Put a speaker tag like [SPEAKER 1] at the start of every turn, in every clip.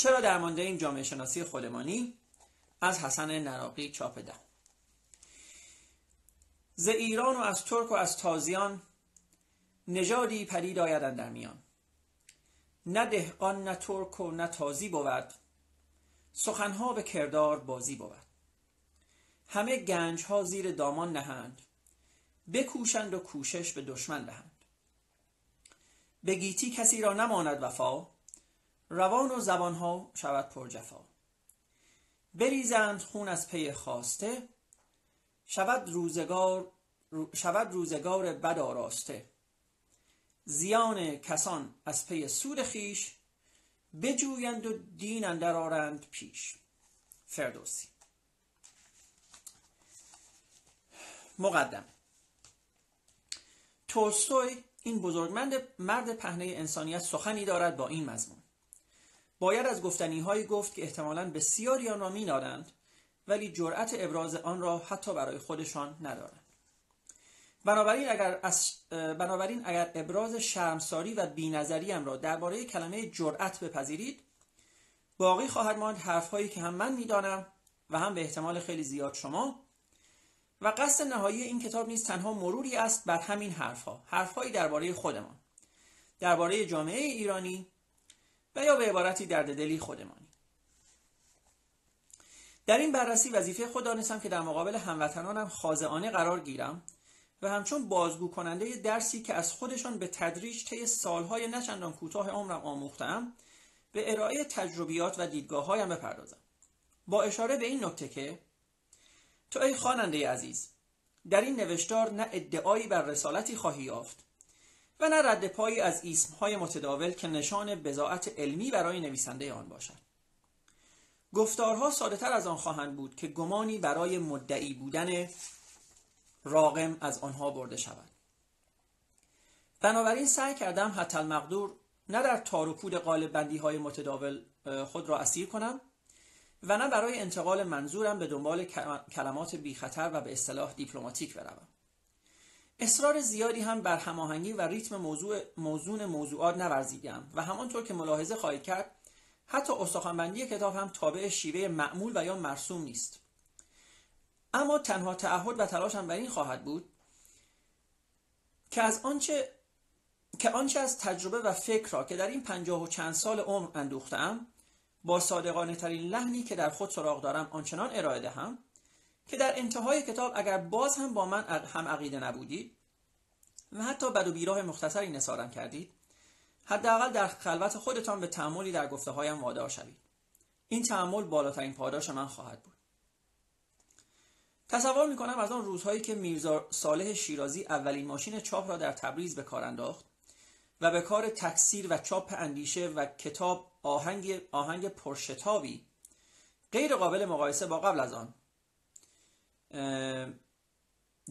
[SPEAKER 1] چرا درمانده این جامعه شناسی خودمانی؟ از حسن نراقی چاپ ده. ز ایران و از ترک و از تازیان نژادی پدید آید در میان. نه دهقان نه ترک و نه تازی بود سخنها به کردار بازی بود. همه گنج ها زیر دامان نهند بکوشند و کوشش به دشمن دهند. به گیتی کسی را نماند وفا روان و زبان ها شود پر جفا بریزند خون از پی خواسته شود روزگار شود روزگار بد آراسته. زیان کسان از پی سود خیش بجویند و دین اندر آرند پیش. فردوسی. مقدم. تولستوی این بزرگمند مرد پهنه انسانیت سخنی دارد با این مضمون. باید از گفتنی هایی گفت که احتمالا بسیاری آن را می‌دانند ولی جرأت ابراز آن را حتی برای خودشان ندارند. بنابراین اگر, از بنابراین اگر ابراز شرمساری و بینظریم را درباره کلمه جرأت بپذیرید باقی خواهد ماند حرفهایی که هم من می‌دانم و هم به احتمال خیلی زیاد شما. و قصد نهایی این کتاب نیز تنها مروری است بر همین حرفها حرفهایی درباره خودمان. درباره جامعه ایرانی و یا به عبارتی درد دلی خودمانی. در این بررسی وظیفه خود دانستم که در مقابل هموطنانم خاضعانه قرار گیرم و همچون بازگو کننده درسی که از خودشان به تدریج طی سالهای نچندان کوتاه عمرم آموختم به ارائه تجربیات و دیدگاه هایم بپردازم. با اشاره به این نکته که تو ای خواننده عزیز در این نوشتار نه ادعایی بر رسالتی خواهی یافت و نه رد پایی از اسمهای متداول که نشان بزاعت علمی برای نویسنده آن باشد. گفتارها ساده تر از آن خواهند بود که گمانی برای مدعی بودن راقم از آنها برده شود. بنابراین سعی کردم حتی المقدور نه در تار قالب بندی های متداول خود را اسیر کنم و نه برای انتقال منظورم به دنبال کلمات بی خطر و به اصطلاح دیپلماتیک بروم. اصرار زیادی هم بر هماهنگی و ریتم موضوع موزون موضوعات نورزیدم و همانطور که ملاحظه خواهید کرد حتی استخوانبندی کتاب هم تابع شیوه معمول و یا مرسوم نیست. اما تنها تعهد و تلاشم بر این خواهد بود که از آنچه که آنچه از تجربه و فکر را که در این پنجاه و چند سال عمر اندوختم با صادقانه ترین لحنی که در خود سراغ دارم آنچنان ارائه دهم که در انتهای کتاب اگر باز هم با من هم عقیده نبودید و حتی بد و بیراه مختصری نسارم کردید حداقل در خلوت خودتان به تعملی در گفته هایم وادار شوید. این تعمل بالاترین پاداش من خواهد بود. تصور می کنم از آن روزهایی که میرزا صالح شیرازی اولین ماشین چاپ را در تبریز به کار انداخت و به کار تکثیر و چاپ اندیشه و کتاب آهنگ, آهنگ پرشتابی غیر قابل مقایسه با قبل از آن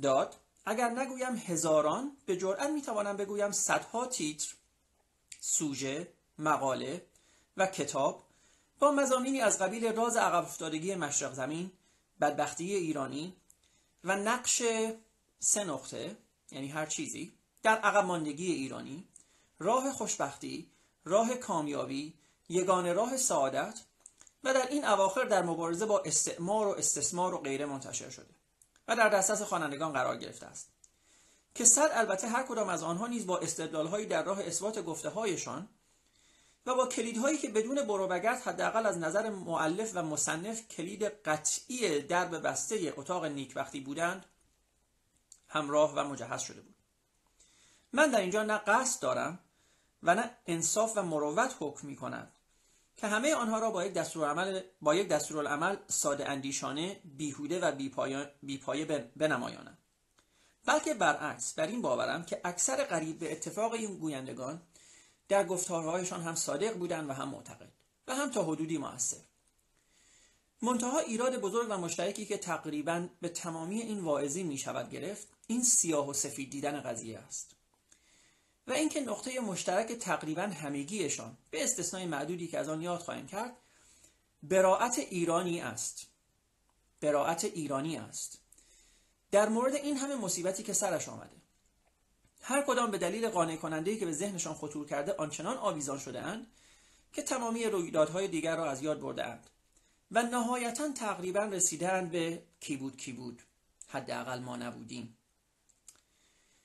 [SPEAKER 1] داد. اگر نگویم هزاران به جرأت می‌توانم بگویم صدها تیتر سوژه مقاله و کتاب با مزامینی از قبیل راز عقب افتادگی مشرق زمین بدبختی ایرانی و نقش سه نقطه یعنی هر چیزی در عقب ماندگی ایرانی راه خوشبختی راه کامیابی یگان راه سعادت و در این اواخر در مبارزه با استعمار و استثمار و غیره منتشر شده و در دسترس خوانندگان قرار گرفته است که صد البته هر کدام از آنها نیز با استدلالهایی در راه اثبات گفته هایشان و با کلیدهایی که بدون بروبگرد حداقل از نظر معلف و مصنف کلید قطعی درب بسته اتاق نیکبختی بودند همراه و مجهز شده بود. من در اینجا نه قصد دارم و نه انصاف و مروت حکم می کنند که همه آنها را با یک دستورالعمل با یک دستورالعمل ساده اندیشانه بیهوده و بیپایه بنمایانم بلکه برعکس بر این باورم که اکثر قریب به اتفاق این گویندگان در گفتارهایشان هم صادق بودند و هم معتقد و هم تا حدودی موثر. منتها ایراد بزرگ و مشترکی که تقریبا به تمامی این واعظی می شود گرفت این سیاه و سفید دیدن قضیه است. و اینکه نقطه مشترک تقریبا همگیشان به استثنای معدودی که از آن یاد خواهیم کرد براعت ایرانی است. براعت ایرانی است. در مورد این همه مصیبتی که سرش آمده. هر کدام به دلیل قانع کننده که به ذهنشان خطور کرده آنچنان آویزان شده اند که تمامی رویدادهای دیگر را از یاد بردهاند و نهایتا تقریبا رسیدند به کی بود کی بود. حداقل ما نبودیم.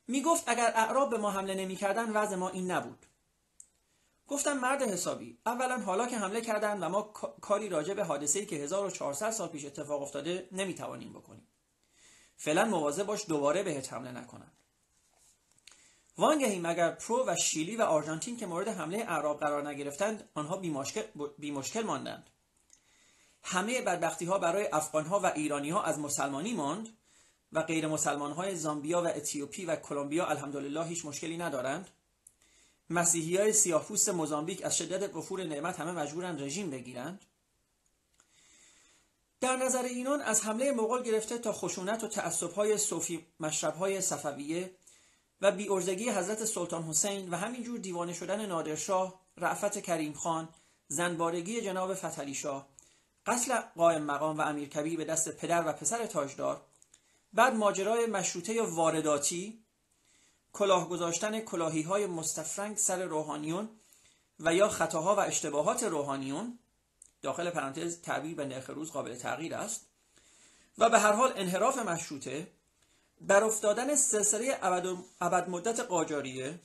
[SPEAKER 1] می گفت اگر اعراب به ما حمله نمی‌کردند وضع ما این نبود. گفتم مرد حسابی اولا حالا که حمله کردن و ما کاری راجع به حادثه‌ای که 1400 سال پیش اتفاق افتاده نمی‌توانیم بکنیم. فعلا مواظب باش دوباره بهت حمله نکنن. وانگهی مگر پرو و شیلی و آرژانتین که مورد حمله اعراب قرار نگرفتند آنها بی مشکل ماندند. همه بدبختی ها برای افغان ها و ایرانی ها از مسلمانی ماند. و غیر مسلمان های زامبیا و اتیوپی و کلمبیا الحمدلله هیچ مشکلی ندارند. مسیحی های سیاهپوست موزامبیک از شدت وفور نعمت همه مجبورند رژیم بگیرند. در نظر اینان از حمله مغول گرفته تا خشونت و تعصب های صوفی مشرب های صفویه و بیارزگی حضرت سلطان حسین و همینجور دیوانه شدن نادرشاه رعفت کریم خان زنبارگی جناب فتحعلی شاه قتل قائم مقام و امیر کبیر به دست پدر و پسر تاجدار بعد ماجرای مشروطه وارداتی کلاه گذاشتن کلاهی های مستفرنگ سر روحانیون و یا خطاها و اشتباهات روحانیون داخل پرانتز تعبیر به نرخ روز قابل تغییر است و به هر حال انحراف مشروطه بر افتادن سلسله ابد مدت قاجاریه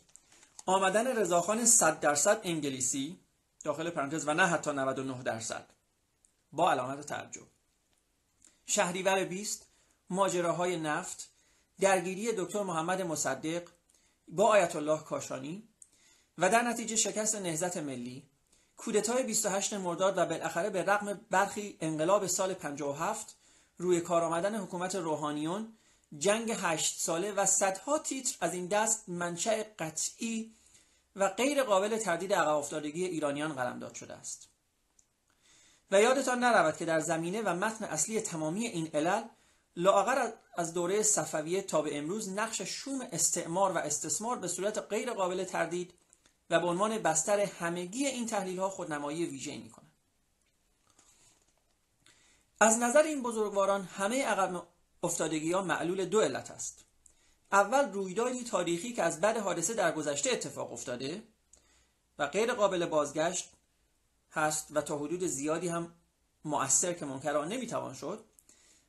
[SPEAKER 1] آمدن رضاخان 100 درصد انگلیسی داخل پرانتز و نه حتی 99 درصد با علامت تعجب. شهریور 20 ماجراهای نفت درگیری دکتر محمد مصدق با آیت الله کاشانی و در نتیجه شکست نهزت ملی. کودتای 28 مرداد و بالاخره به رغم برخی انقلاب سال 57 روی کار آمدن حکومت روحانیون جنگ هشت ساله و صدها تیتر از این دست منشأ قطعی و غیر قابل تردید عقب افتادگی ایرانیان قلمداد شده است. و یادتان نرود که در زمینه و متن اصلی تمامی این علل لاغر از دوره صفویه تا به امروز نقش شوم استعمار و استثمار به صورت غیر قابل تردید و به عنوان بستر همگی این تحلیل ها خودنمایی ویژه می کنند. از نظر این بزرگواران همه عقب افتادگی ها معلول دو علت است. اول رویدادی تاریخی که از بد حادثه در گذشته اتفاق افتاده و غیر قابل بازگشت هست و تا حدود زیادی هم مؤثر که منکران نمی‌توان شد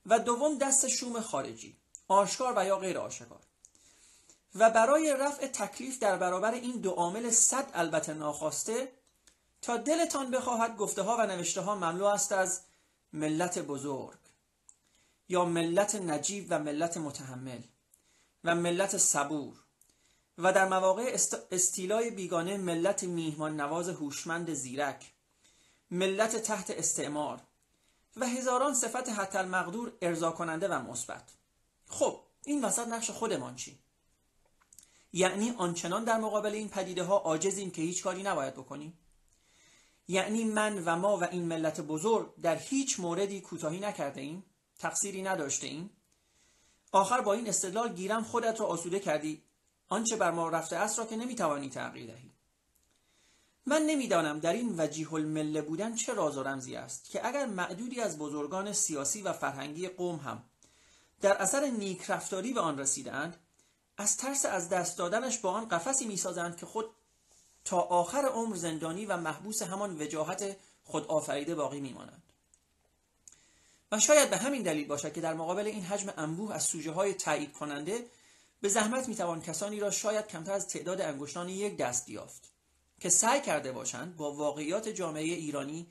[SPEAKER 1] و دوم دست شوم خارجی آشکار و یا غیر آشکار. و برای رفع تکلیف در برابر این دو عامل صد البته ناخواسته تا دلتان بخواهد گفته ها و نوشته ها مملو است از ملت بزرگ یا ملت نجیب و ملت متحمل و ملت صبور و در مواقع استیلای بیگانه ملت میهمان نواز هوشمند زیرک ملت تحت استعمار و هزاران صفت حتی المقدور ارضا کننده و مثبت. خب این وسط نقش خودمان چی؟ یعنی آنچنان در مقابل این پدیده ها عاجزیم که هیچ کاری نباید بکنیم؟ یعنی من و ما و این ملت بزرگ در هیچ موردی کوتاهی نکرده ایم؟ تقصیری نداشته ایم؟ آخر با این استدلال گیرم خودت را آسوده کردی. آنچه بر ما رفته است را که نمی‌توانی تغییر دهی. من نمی‌دانم در این وجیه المله بودن چه راز و رمزی است که اگر معدودی از بزرگان سیاسی و فرهنگی قوم هم در اثر نیک رفتاری به آن رسیدند از ترس از دست دادنش با آن قفسی می‌سازند که خود تا آخر عمر زندانی و محبوس همان وجاهت خود آفریده باقی میمانند و شاید به همین دلیل باشد که در مقابل این حجم انبوه از سوژه های تایید کننده به زحمت می‌توان کسانی را شاید کمتر از تعداد انگشتان یک دست یافت. که سعی کرده باشند با واقعیات جامعه ایرانی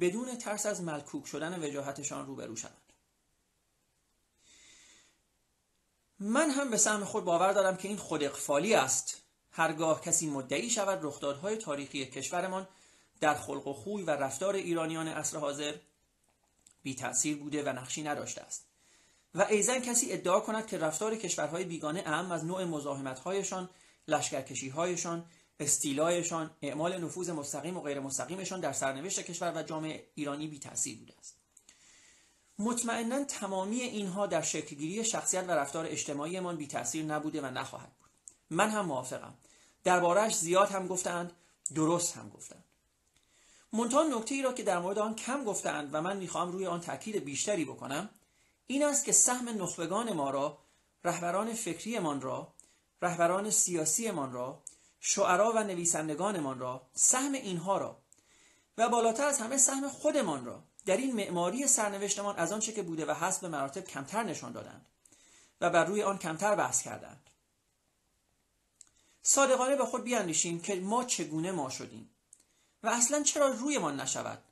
[SPEAKER 1] بدون ترس از ملکوک شدن وجاهتشان روبرو شوند. من هم به سهم خود باور دارم که این خود اقفالی است. هرگاه کسی مدعی شود رخدادهای تاریخی کشورمان در خلق و خوی و رفتار ایرانیان عصر حاضر بی تأثیر بوده و نقشی نداشته است. و ایزن کسی ادعا کند که رفتار کشورهای بیگانه اهم از نوع مزاحمتهایشان لشکرکشیهایشان استیلایشان اعمال نفوذ مستقیم و غیر مستقیمشان در سرنوشت کشور و جامعه ایرانی بی تاثیر بوده است. مطمئنا تمامی اینها در شکلگیری شخصیت و رفتار اجتماعیمان بی تاثیر نبوده و نخواهد بود. من هم موافقم. دربارهش زیاد هم گفتند درست هم گفتند منتها نکته ای را که در مورد آن کم گفتند و من می‌خواهم روی آن تاکید بیشتری بکنم این است که سهم نخبگان ما را رهبران فکریمان را رهبران سیاسیمان را شعرا و نویسندگانمان را سهم اینها را و بالاتر از همه سهم خودمان را در این معماری سرنوشتمان از آنچه که بوده و هست به مراتب کمتر نشان دادند و بر روی آن کمتر بحث کردند. صادقانه به خود بیاندیشیم که ما چگونه ما شدیم و اصلا چرا رویمان نشود.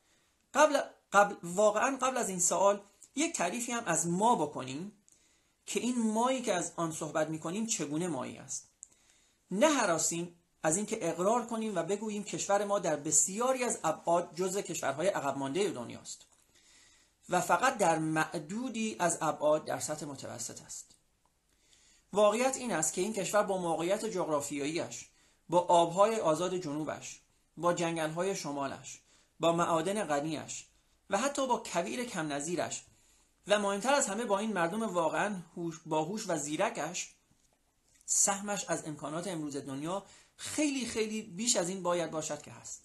[SPEAKER 1] قبل, قبل واقعا قبل از این سوال یک تعریفی هم از ما بکنیم که این مایی که از آن صحبت می‌کنیم چگونه مایی است. نه حراسیم از اینکه اقرار کنیم و بگوییم کشور ما در بسیاری از ابعاد جزء کشورهای عقب مانده دنیاست و فقط در معدودی از ابعاد در سطح متوسط است. واقعیت این است که این کشور با موقعیت جغرافیاییش با آبهای آزاد جنوبش با جنگلهای شمالش با معادن غنیش و حتی با کویر کم نظیرش و مهمتر از همه با این مردم واقعا باهوش و زیرکش سهمش از امکانات امروز دنیا خیلی خیلی بیش از این باید باشد که هست.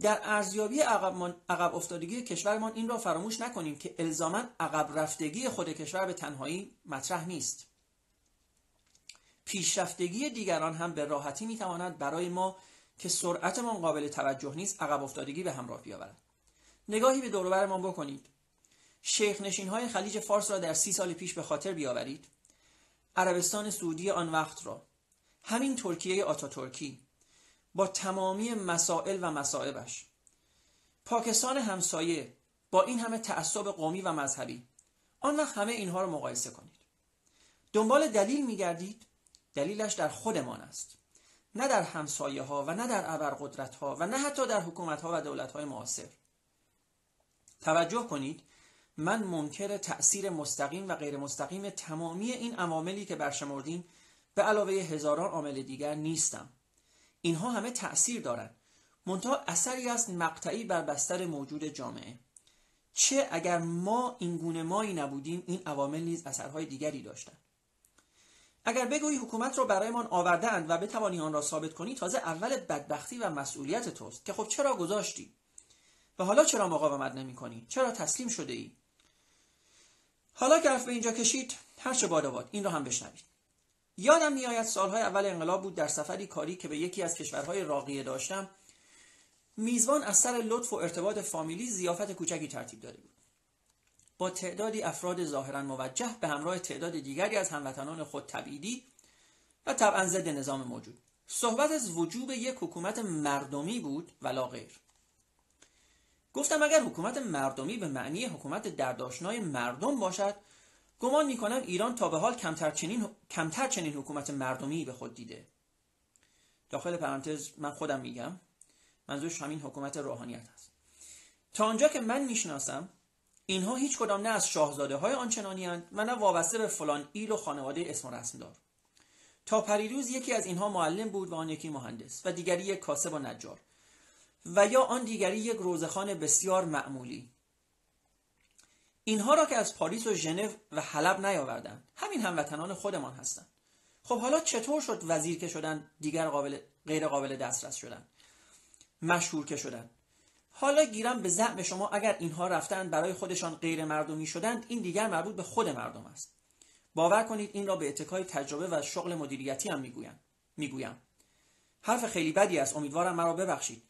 [SPEAKER 1] در ارزیابی عقب, عقب افتادگی کشورمان این را فراموش نکنیم که الزاما عقب رفتگی خود کشور به تنهایی مطرح نیست. پیشرفتگی دیگران هم به راحتی می‌تواند برای ما که سرعتمان قابل توجه نیست عقب افتادگی به همراه بیاورد. نگاهی به دوروبرمان بکنید. شیخ نشین های خلیج فارس را در سی سال پیش به خاطر بیاورید. عربستان سعودی آن وقت را. همین ترکیه آتاتورکی با تمامی مسائل و مسائبش پاکستان همسایه با این همه تعصب قومی و مذهبی. آن وقت همه اینها را مقایسه کنید. دنبال دلیل میگردید دلیلش در خودمان است. نه در همسایه ها و نه در ابرقدرت ها و نه حتی در حکومت ها و دولت های معاصر. توجه کنید من منکر تأثیر مستقیم و غیر مستقیم تمامی این عواملی که برشمردیم به علاوه هزاران عامل دیگر نیستم. اینها همه تأثیر دارند. منتها اثری است مقطعی بر بستر موجود جامعه. چه اگر ما این گونه مایی نبودیم این عوامل نیز اثرهای دیگری داشتند. اگر بگویی حکومت را برایمان آوردهاند و بتوانی آن را ثابت کنی تازه اول بدبختی و مسئولیت توست که خب چرا گذاشتی؟ و حالا چرا مقاومت نمی کنی؟ چرا تسلیم شده ای؟ حالا که حرف به اینجا کشید هر چه باد این را هم بشنوید. یادم میآید سالهای اول انقلاب بود در سفری کاری که به یکی از کشورهای راقیه داشتم میزبان از سر لطف و ارتباط فامیلی زیافت کوچکی ترتیب داده بود. با تعدادی افراد ظاهرا موجه به همراه تعداد دیگری از هموطنان خود تبعیدی و طبعا ضد نظام موجود. صحبت از وجوب یک حکومت مردمی بود ولا غیر. گفتم اگر حکومت مردمی به معنی حکومت درداشنای مردم باشد گمان می‌کنم ایران تا به حال کمتر چنین, کمتر چنین حکومت مردمی به خود دیده. داخل پرانتز من خودم میگم منظورش همین حکومت روحانیت هست. تا آنجا که من می‌شناسم اینها هیچ کدام نه از شاهزاده های آنچنانی هند و نه وابسته به فلان ایل و خانواده اسم و رسم دار تا پریروز یکی از اینها معلم بود و آن یکی مهندس و دیگری یک کاسب و نجار و یا آن دیگری یک روزخان بسیار معمولی. اینها را که از پاریس و ژنو و حلب نیاوردند. همین هموطنان خودمان هستند. خب حالا چطور شد وزیر که شدن دیگر قابل غیر قابل دسترس شدن؟ مشهور که شدن. حالا گیرم به زعم شما اگر اینها رفتن برای خودشان غیر مردمی شدند این دیگر مربوط به خود مردم است. باور کنید این را به اتکای تجربه و شغل مدیریتی هم می‌گویم می‌گویم. حرف خیلی بدی است. امیدوارم مرا ببخشید.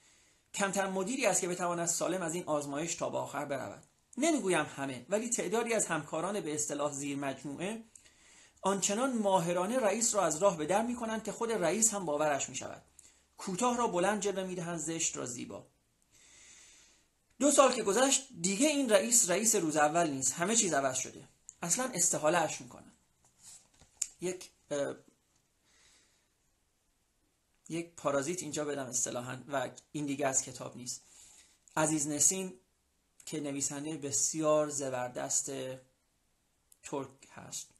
[SPEAKER 1] کمتر مدیری است که بتواند سالم از این آزمایش تا به آخر برود. نمی‌گویم همه ولی تعدادی از همکاران به اصطلاح زیر مجموعه آنچنان ماهرانه رئیس را از راه به در می کنند که خود رئیس هم باورش می شود کوتاه را بلند جلوه می دهند زشت را زیبا. دو سال که گذشت دیگه این رئیس رئیس روز اول نیست. همه چیز عوض شده. اصلا استحاله اش می‌کنن. یک یک پارازیت اینجا بدم اصطلاحا و این دیگه از کتاب نیست. عزیز نسیم که نویسنده بسیار زبردست ترک هست.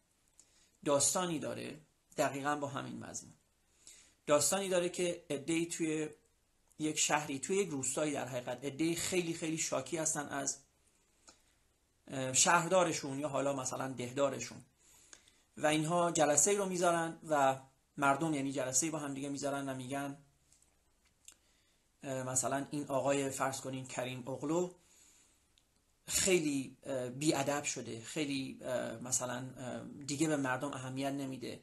[SPEAKER 1] داستانی داره. دقیقا با همین مضمون. داستانی داره که ادهی توی یک شهری توی یک روستایی در حقیقت ادهی خیلی خیلی شاکی هستن از شهردارشون یا حالا مثلا دهدارشون. و اینها جلسه رو می‌ذارن و مردم یعنی جلسه با هم دیگه می‌ذارن و میگن مثلا این آقای فرض کنین کریم اغلو خیلی بیادب شده. خیلی مثلا دیگه به مردم اهمیت نمیده.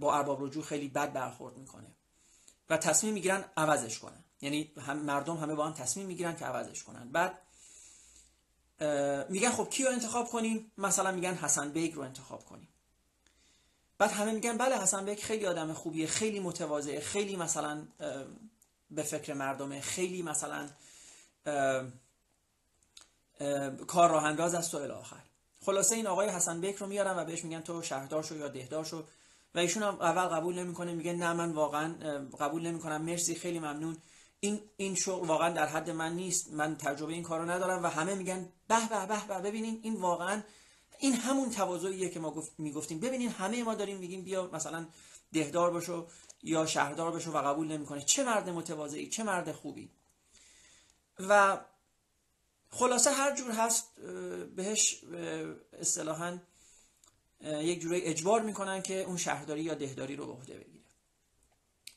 [SPEAKER 1] با ارباب رجوع خیلی بد برخورد می‌کنه. و تصمیم می‌گیرن عوضش کنن. یعنی هم مردم همه با هم تصمیم می‌گیرن که عوضش کنن. بعد میگن خب کی رو انتخاب کنیم؟ مثلا میگن حسن بیگ رو انتخاب کنیم. بعد همه میگن بله حسن بیگ خیلی آدم خوبیه خیلی متواضعه خیلی مثلا به فکر مردمه خیلی مثلا کار راه انداز است و الی آخر. خلاصه این آقای حسن بیک رو میارن و بهش میگن تو شهردار شو یا دهدار شو. و ایشون هم اول قبول نمی‌کنه میگه نه من واقعا قبول نمی‌کنم. مرسی خیلی ممنون. این این شغل واقعا در حد من نیست. من تجربه این کارو ندارم و همه میگن به به به به ببینین این واقعا این همون تواضعیه که ما گفت می‌گفتیم. ببینین همه ما داریم میگیم بیا مثلا دهدار بشو یا شهردار بشو و قبول نمی‌کنه. چه مرد متواضعی چه مرد خوبی. و خلاصه هر جور هست بهش اصطلاحا یک جوری اجبار می‌کنن که اون شهرداری یا دهداری رو به عهده بگیره.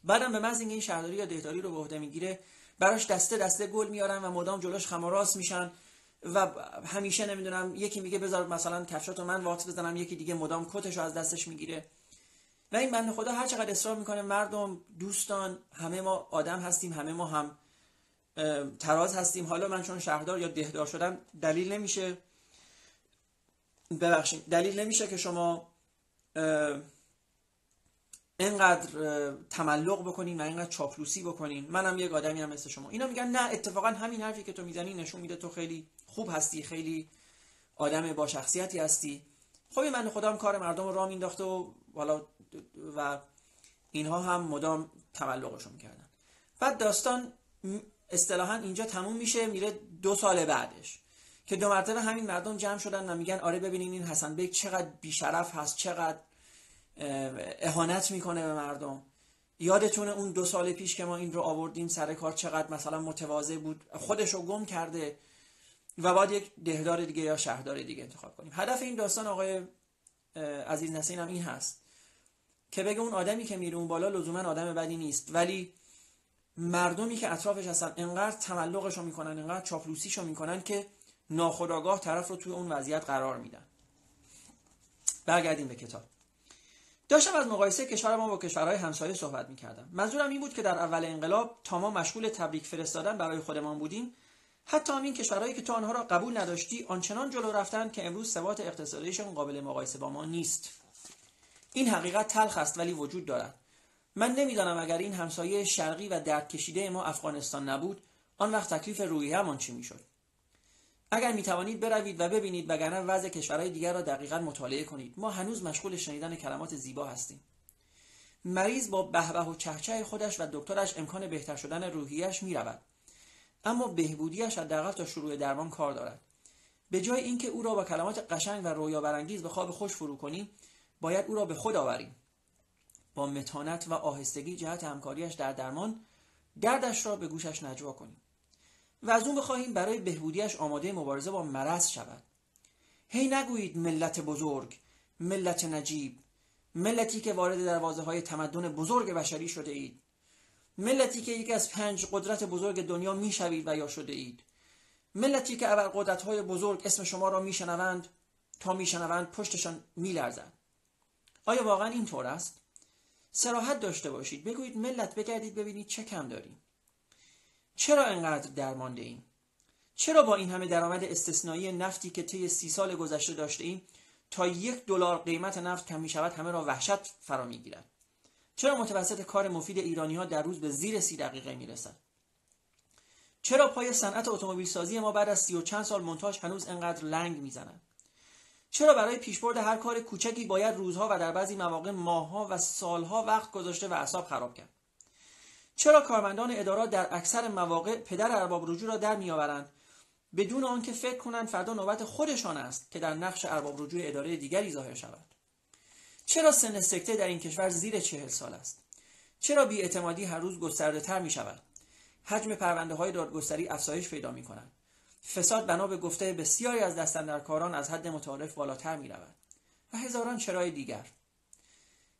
[SPEAKER 1] بعدم به محض اینکه این شهرداری یا دهداری رو به عهده می‌گیره براش دسته دسته گل میارن و مدام جلوش خماراس میشن و همیشه نمی‌دونم یکی میگه بذار مثلا کفشاتو من وات بزنم یکی دیگه مدام کتشو از دستش می‌گیره. و این بنده خدا هر چقدر اصرار می‌کنه مردم دوستان همه ما آدم هستیم همه ما هم تراز هستیم. حالا من چون شهردار یا دهدار شدم دلیل نمیشه. ببخشید دلیل نمیشه که شما اینقدر تملق بکنین و اینقدر چاپلوسی بکنین. منم یک آدمی هم مثل شما. اینا میگن نه اتفاقا همین حرفی که تو می‌زنی نشون میده تو خیلی خوب هستی خیلی آدم با شخصیتی هستی. خب من خودم کار مردم را مینداخته و حالا و اینها هم مدام تملقشون می‌کردن. بعد داستان اصطلاحا اینجا تموم میشه میره دو سال بعدش. که دو مرتبه همین مردم جمع شدن و میگن آره ببینین این حسن بیگ چقدر بیشرف هست چقدر اهانت می‌کنه به مردم. یادتونه اون دو سال پیش که ما این رو آوردیم سر کار چقدر مثلا متواضع بود خودش رو گم کرده و باید یک دهدار دیگه یا شهردار دیگه انتخاب کنیم. هدف این داستان آقای عزیز نسین هم این هست که بگه اون آدمی که میره اون بالا لزوما آدم بدی نیست. ولی مردمی که اطرافش هستن انقدر تملقش رو می‌کنن انقدر چاپلوسیش رو می‌کنن که ناخداگاه طرف رو توی اون وضعیت قرار میدن. برگردیم به کتاب. داشتم از مقایسه کشور ما با کشورهای همسایه صحبت می‌کردم. منظورم این بود که در اول انقلاب تا ما مشغول تبریک فرستادن برای خودمان بودیم حتی هم این کشورهایی که تو آنها را قبول نداشتی آنچنان جلو رفتن که امروز ثبات اقتصادیشان قابل مقایسه با ما نیست. این حقیقت تلخ است ولی وجود دارد. من نمی‌دانم اگر این همسایه شرقی و درد کشیده ما افغانستان نبود آن وقت تکلیف روی همان چی می‌شد؟ اگر می توانید بروید و ببینید وگرنه وضع کشورهای دیگر را دقیقا مطالعه کنید. ما هنوز مشغول شنیدن کلمات زیبا هستیم. مریض با بهبه و چهچه خودش و دکترش امکان بهتر شدن روحیش می رود. اما بهبودیش حداقل تا شروع درمان کار دارد. به جای اینکه او را با کلمات قشنگ و رویا برانگیز به خواب خوش فرو کنیم باید او را به خود آوریم. با متانت و آهستگی جهت همکاریش در درمان دردش را به گوشش نجوا کنیم و از اون بخواهیم برای بهبودیش آماده مبارزه با مرض شود. هی نگویید ملت بزرگ ملت نجیب ملتی که وارد دروازه های تمدن بزرگ بشری شده اید. ملتی که یکی از پنج قدرت بزرگ دنیا می‌شوید و یا شده اید. ملتی که اول قدرت های بزرگ اسم شما را میشنوند تا میشنوند پشتشان میلرزند آیا واقعا این طور است؟ سراحت داشته باشید. بگویید ملت بگردید ببینید چه کم داریم. چرا انقدر درمانده ایم؟ چرا با این همه درآمد استثنایی نفتی که طی سی سال گذشته داشته ایم تا یک دلار قیمت نفت کم می شود همه را وحشت فرا می گیرد چرا متوسط کار مفید ایرانی ها در روز به زیر سی دقیقه می رسد چرا پای صنعت اتومبیل سازی ما بعد از سی و چند سال منتاج هنوز انقدر لنگ می‌زنند چرا برای پیشبرد هر کار کوچکی باید روزها و در بعضی مواقع ماهها و سالها وقت گذاشته و اعصاب خراب کرد؟ چرا کارمندان ادارات در اکثر مواقع پدر ارباب رجوع را در میآورند بدون آنکه فکر کنند فردا نوبت خودشان است که در نقش ارباب رجوع اداره دیگری ظاهر شود. چرا سن سکته در این کشور زیر چهل سال است؟ چرا بیاعتمادی هر روز گسترده تر می شود حجم پرونده های دادگستری افزایش پیدا می کنند فساد بنا به گفته بسیاری از کاران از حد متعارف بالاتر می رود و هزاران چرای دیگر.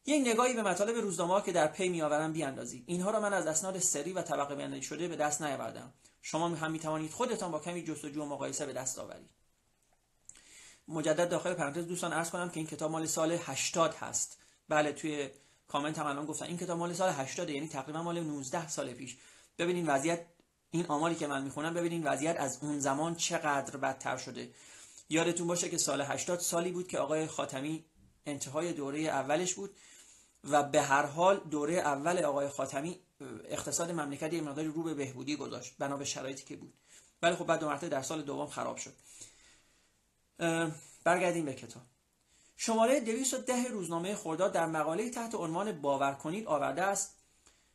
[SPEAKER 1] یک نگاهی به مطالب روزنامه که در پی میآورم بیاندازید. اینها را من از اسناد سری و طبقه بندی شده به دست نیاوردم. شما هم می توانید خودتان با کمی جستجو و مقایسه به دست آورید. مجدد داخل پرانتز دوستان عرض کنم که این کتاب مال سال 80 هست. بله توی کامنت هم الان گفتن. این کتاب مال سال 80 یعنی تقریبا مال 19 سال پیش. ببینین وضعیت این آماری که من می‌خونم ببینین وضعیت از اون زمان چقدر بدتر شده. یادتون باشه که سال 80 سالی بود که آقای خاتمی انتهای دوره اولش بود و به هر حال دوره اول آقای خاتمی اقتصاد مملکت یه مقداری رو به بهبودی گذاشت بنا به شرایطی که بود. ولی خب بعد دو مرتبه در سال دوم خراب شد. برگردیم به کتاب. شماره 210 روزنامه خرداد در مقاله تحت عنوان باور کنید آورده است.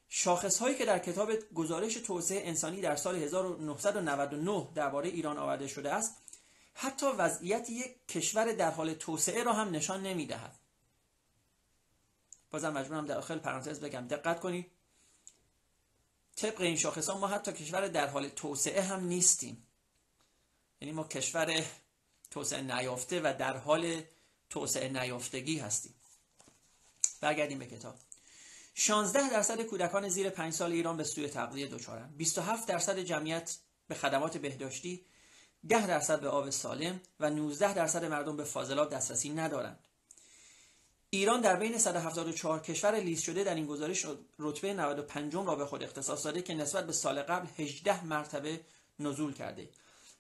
[SPEAKER 1] شاخص هایی که در کتاب گزارش توسعه انسانی در سال 1999 درباره ایران آورده شده است حتی وضعیت یک کشور در حال توسعه را هم نشان نمی دهد. بازم مجبورم در داخل پرانتز بگم دقت کنید. طبق این شاخص ها ما حتی کشور در حال توسعه هم نیستیم. یعنی ما کشور توسعه نیافته و در حال توسعه نیافتگی هستیم. برگردیم به کتاب. 16 درصد کودکان زیر 5 سال ایران به سوی تغذیه دچارند 27 درصد جمعیت به خدمات بهداشتی 10 درصد به آب سالم و 19 درصد مردم به فاضلاب دسترسی ندارند. ایران در بین 174 کشور لیست شده در این گزارش رتبه 95 را به خود اختصاص داده که نسبت به سال قبل 18 مرتبه نزول کرده.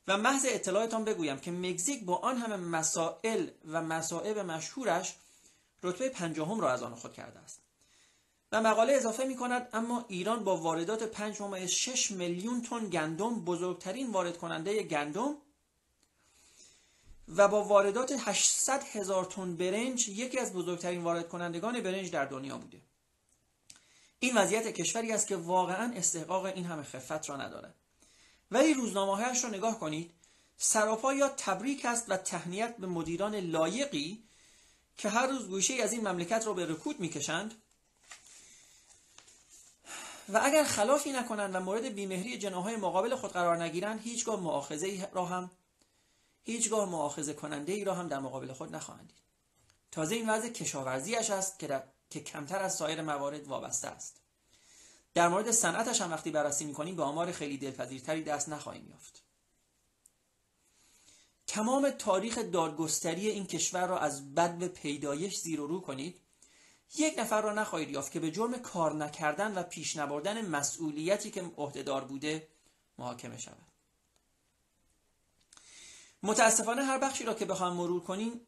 [SPEAKER 1] و محض اطلاعتان بگویم که مکزیک با آن همه مسائل و مصائب مشهورش رتبه پنجم را از آن خود کرده است. و مقاله اضافه می کند اما ایران با واردات 5.6 میلیون تن گندم بزرگترین وارد کننده گندم و با واردات 800 هزار تن برنج یکی از بزرگترین وارد کنندگان برنج در دنیا بوده. این وضعیت کشوری است که واقعا استحقاق این همه خفت را ندارد. ولی روزنامه را نگاه کنید سراپا یا تبریک است و تهنیت به مدیران لایقی که هر روز گوشه از این مملکت را به رکود می‌کشند. و اگر خلافی نکنند و مورد بیمهری جناهای مقابل خود قرار نگیرند هیچگاه مؤاخذه را هم هیچگاه مؤاخذه کننده ای را هم در مقابل خود نخواهند دید. تازه این وضع کشاورزیش است که, که کمتر از سایر موارد وابسته است. در مورد صنعتش هم وقتی بررسی می‌کنیم به آمار خیلی دلپذیرتری دست نخواهیم یافت. تمام تاریخ دادگستری این کشور را از بد به پیدایش زیر و رو کنید. یک نفر را نخواهید یافت که به جرم کار نکردن و پیش نبردن مسئولیتی که عهدهدار بوده محاکمه شود. متاسفانه هر بخشی را که بخواهم مرور کنیم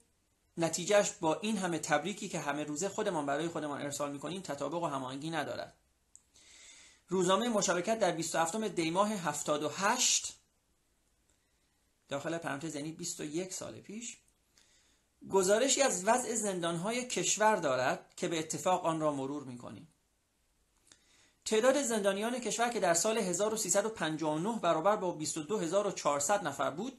[SPEAKER 1] نتیجهش با این همه تبریکی که همه روزه خودمان برای خودمان ارسال می‌کنیم تطابق و هماهنگی ندارد. روزنامه مشارکت در 27 دیماه 78 داخل پرانتز یعنی 21 سال پیش گزارشی از وضع زندانهای کشور دارد که به اتفاق آن را مرور می‌کنیم. تعداد زندانیان کشور که در سال 1359 برابر با 22400 نفر بود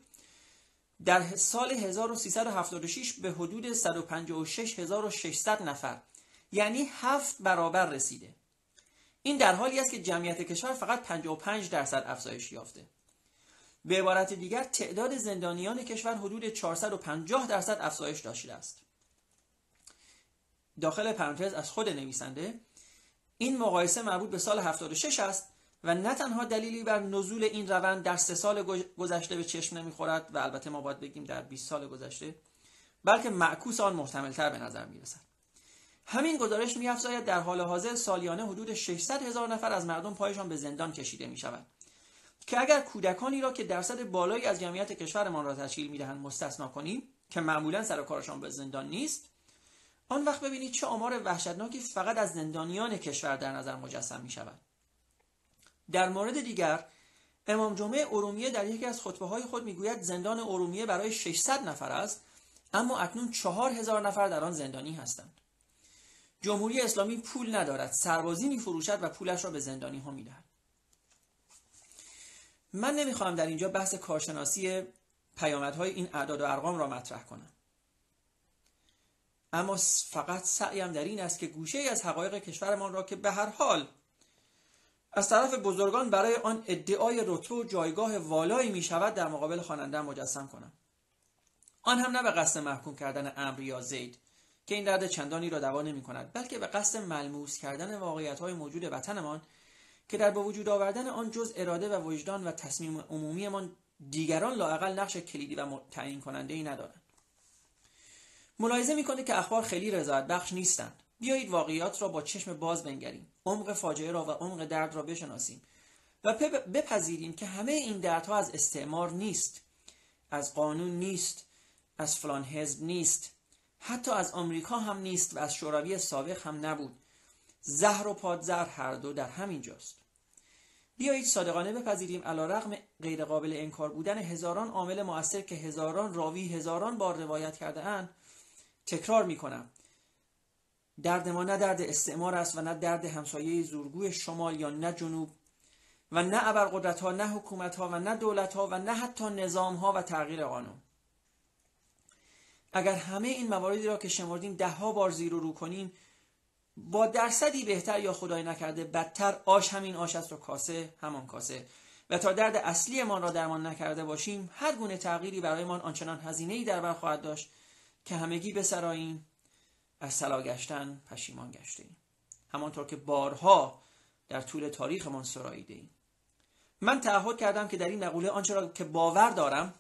[SPEAKER 1] در سال 1376 به حدود 156600 نفر یعنی هفت برابر رسیده. این در حالی است که جمعیت کشور فقط 55 درصد افزایش یافته. به عبارت دیگر تعداد زندانیان کشور حدود 450 درصد افزایش داشته است. داخل پرانتز از خود نویسنده این مقایسه مربوط به سال 76 است و نه تنها دلیلی بر نزول این روند در سه سال گذشته به چشم نمی‌خورد و البته ما باید بگیم در 20 سال گذشته بلکه معکوس آن محتملتر به نظر می‌رسد. همین گزارش میافزاید در حال حاضر سالیانه حدود 600 هزار نفر از مردم پایشان به زندان کشیده می شود که اگر کودکانی را که درصد بالایی از جمعیت کشورمان را تشکیل می‌دهند مستثنا کنیم که معمولا سر کارشان به زندان نیست آن وقت ببینید چه آمار وحشتناکی فقط از زندانیان کشور در نظر مجسم می شود در مورد دیگر امام جمعه ارومیه در یکی از خطبه های خود می‌گوید زندان ارومیه برای 600 نفر است اما اکنون 4000 نفر در آن زندانی هستند. جمهوری اسلامی پول ندارد سربازی میفروشد و پولش را به زندانی ها می‌دهد. من نمی‌خواهم در اینجا بحث کارشناسی پیامدهای این اعداد و ارقام را مطرح کنم. اما فقط سعیم در این است که گوشه ای از حقایق کشورمان را که به هر حال از طرف بزرگان برای آن ادعای رتبه و جایگاه والایی می شود در مقابل خواننده مجسم کنم. آن هم نه به قصد محکوم کردن امر یا زید که این درد چندانی را دوا نمی کند بلکه به قصد ملموس کردن واقعیت های موجود وطنمان که در با وجود آوردن آن جز اراده و وجدان و تصمیم عمومیمان دیگران لاقل نقش کلیدی و تعیین کننده ای ندارند. ملاحظه می‌کنه که اخبار خیلی رضایت بخش نیستند. بیایید واقعیات را با چشم باز بنگریم. عمق فاجعه را و عمق درد را بشناسیم و بپذیریم که همه این دردها از استعمار نیست از قانون نیست از فلان حزب نیست حتی از آمریکا هم نیست و از شوروی سابق هم نبود. زهر و پادزر هر دو در همین جاست. بیایید صادقانه بپذیریم علا رغم غیرقابل انکار بودن هزاران عامل مؤثر که هزاران راوی هزاران بار روایت کرده اند تکرار می کنم درد ما نه درد استعمار است و نه درد همسایه زورگوی شمال یا نه جنوب و نه ابرقدرت ها نه حکومت ها و نه دولت ها و نه حتی نظام ها و تغییر قانون. اگر همه این مواردی را که شمردیم ده ها بار زیر و رو کنیم با درصدی بهتر یا خدای نکرده بدتر آش همین آش است و کاسه همان کاسه. و تا درد اصلیمان را درمان نکرده باشیم هر گونه تغییری برایمان آنچنان هزینه ای در بر خواهد داشت که همگی بسراییم از سلا گشتن پشیمان گشتیم. همانطور که بارها در طول تاریخمان سراییده ایم من تعهد کردم که در این مقوله آنچه که باور دارم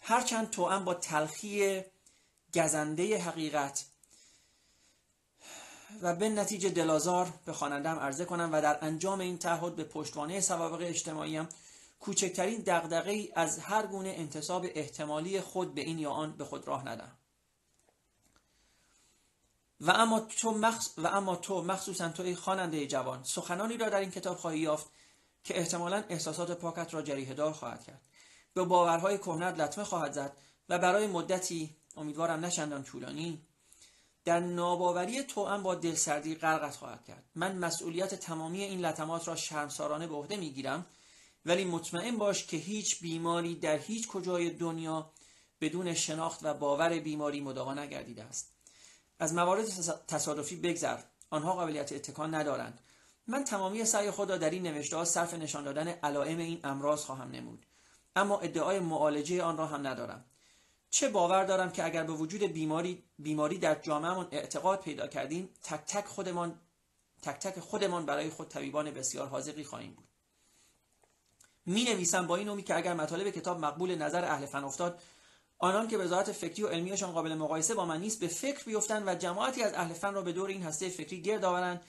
[SPEAKER 1] هرچند توأم با تلخی گزنده حقیقت و به نتیجه دلازار به خوانندم عرضه کنم و در انجام این تعهد به پشتوانه سوابق اجتماعیم کوچکترین دغدغه از هر گونه انتصاب احتمالی خود به این یا آن به خود راه ندم و اما تو مخص... و اما تو مخصوصا تو ای خواننده جوان سخنانی را در این کتاب خواهی یافت که احتمالا احساسات پاکت را جریه دار خواهد کرد. به باورهای کهنت لطمه خواهد زد و برای مدتی امیدوارم نشندان طولانی در ناباوری توأم با دلسردی غرقت خواهد کرد. من مسئولیت تمامی این لطمات را شرمسارانه به عهده می‌گیرم ولی مطمئن باش که هیچ بیماری در هیچ کجای دنیا بدون شناخت و باور بیماری مداوا نگردیده است. از موارد تصادفی بگذر. آنها قابلیت اتکان ندارند. من تمامی سعی خود را در این نوشته صرف نشان دادن علائم این امراض خواهم نمود. اما ادعای معالجه آن را هم ندارم. چه باور دارم که اگر به وجود بیماری بیماری در جامعهمان اعتقاد پیدا کردیم تک تک خودمان تک تک خودمان برای خود طبیبان بسیار حاضقی خواهیم بود. می نویسم با این امید که اگر مطالب کتاب مقبول نظر اهل فن افتاد آنان که وزارت فکری و علمیشان قابل مقایسه با من نیست به فکر بیفتند و جماعتی از اهل فن را به دور این هسته فکری گرد آورند